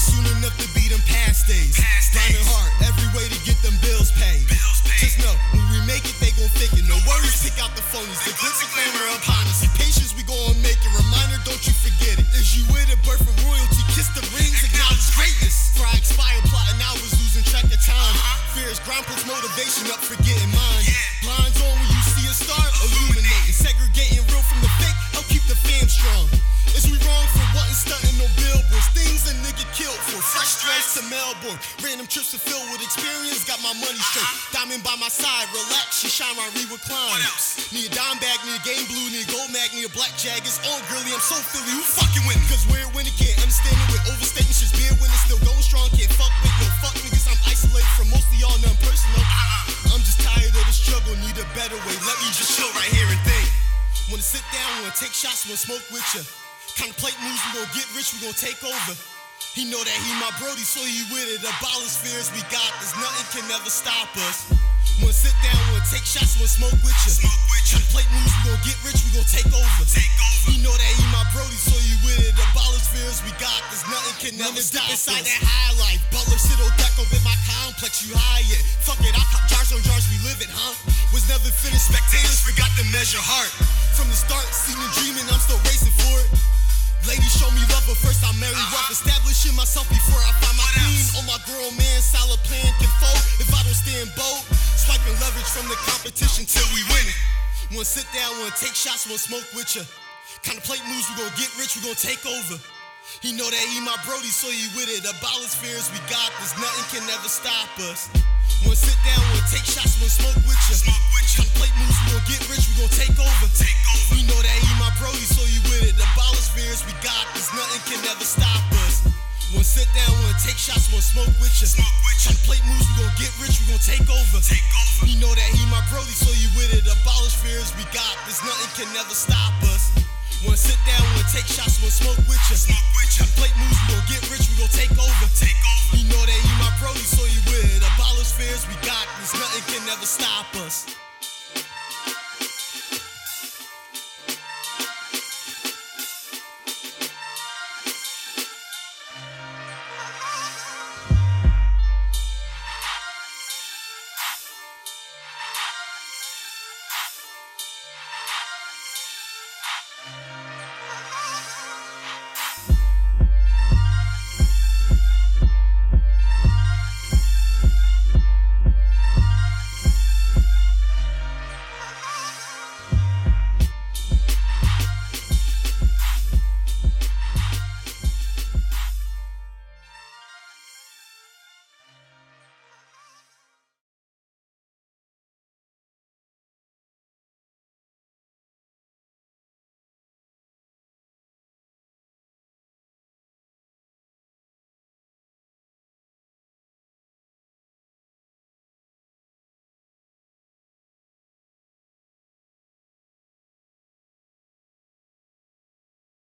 soon enough to be them past days. Past Grinding days. hard, every way to get them bills paid. Bills paid. Just know, when we make it, they gon' fake it. No worries, pick out the phonies. The glitz and glamour upon us. See, patience, we gon' make it. Reminder, don't you forget it. Is you with a birth of royalty? Kiss the rings, acknowledge greatness. Before I expire, plotting hours, losing track of time. Uh-huh. Fears, grind puts motivation up, forgetting mine. Blinds on when you see a star, illuminating. Segregating real from the fake, help keep the fam strong. Stress to Melbourne. Random trips to fill with experience, got my money straight. Uh-huh. Diamond by my side, relax, she shine my recline. What else? Need a dime bag, need a game blue, need a gold mag, need a black jag. It's all girly, I'm so Philly. Who fucking with me? Cause we're winning, can't understand it with overstating. Just beer winning, still going strong, can't fuck with no fuck niggas. I'm isolated from most of y'all, none personal. Uh-uh. I'm just tired of the struggle, need a better way. Let me just chill right here and think. Wanna sit down, wanna take shots, wanna smoke with ya. Contemplate moves, we gon' get rich, we gon' take over. He know that he my brody, so he with it. Abolish fears we got, there's nothing can never stop us. Wanna sit down, wanna take shots, wanna smoke with ya. Smoke with ya. Contemplate moves, we gon' get rich, we gon' take over. Take over. He know that he my brody, so he with it. Abolish fears we got, there's nothing can never stop us. inside that high life. Butler, sit on deck in my complex, you high it. Fuck it, I cop jars on jars, we live it, huh? Was never finished, spectators forgot to measure heart. From the start, seen and dreaming, I'm still racing for it. Ladies show me love, but first I'm married uh-huh. rough. Establishing myself before I find my What queen. On my girl, man, solid plan can fold if I don't stand bold. Swiping leverage from the competition till we win it. Wanna sit down, wanna take shots, wanna smoke with ya. Contemplate moves, we gon' get rich, we gon' take over. He know that he my brody, so he with it. Abolish fears we got, this. nothing can ever stop us. Wanna sit down, wanna take shots, wanna smoke with ya. Smoke with ya. Contemplate moves, we gon' get rich, we gon' take over. Take over. He know that he my brody, so he with it. Abolish fears take shots, wanna smoke with ya. Smoke with ya. Contemplate moves, we gon' get rich, we gon' take over. Take over. He know that he my brody, so he with it. Abolish fears we got, this. nothing can never stop us. Wanna sit down, wanna take shots, wanna smoke with ya. Smoke with ya. Contemplate moves, we gon' get rich, we gon' take over. Take over. He know that he my brody, so he with it. Abolish fears we got, there's nothing can never stop us.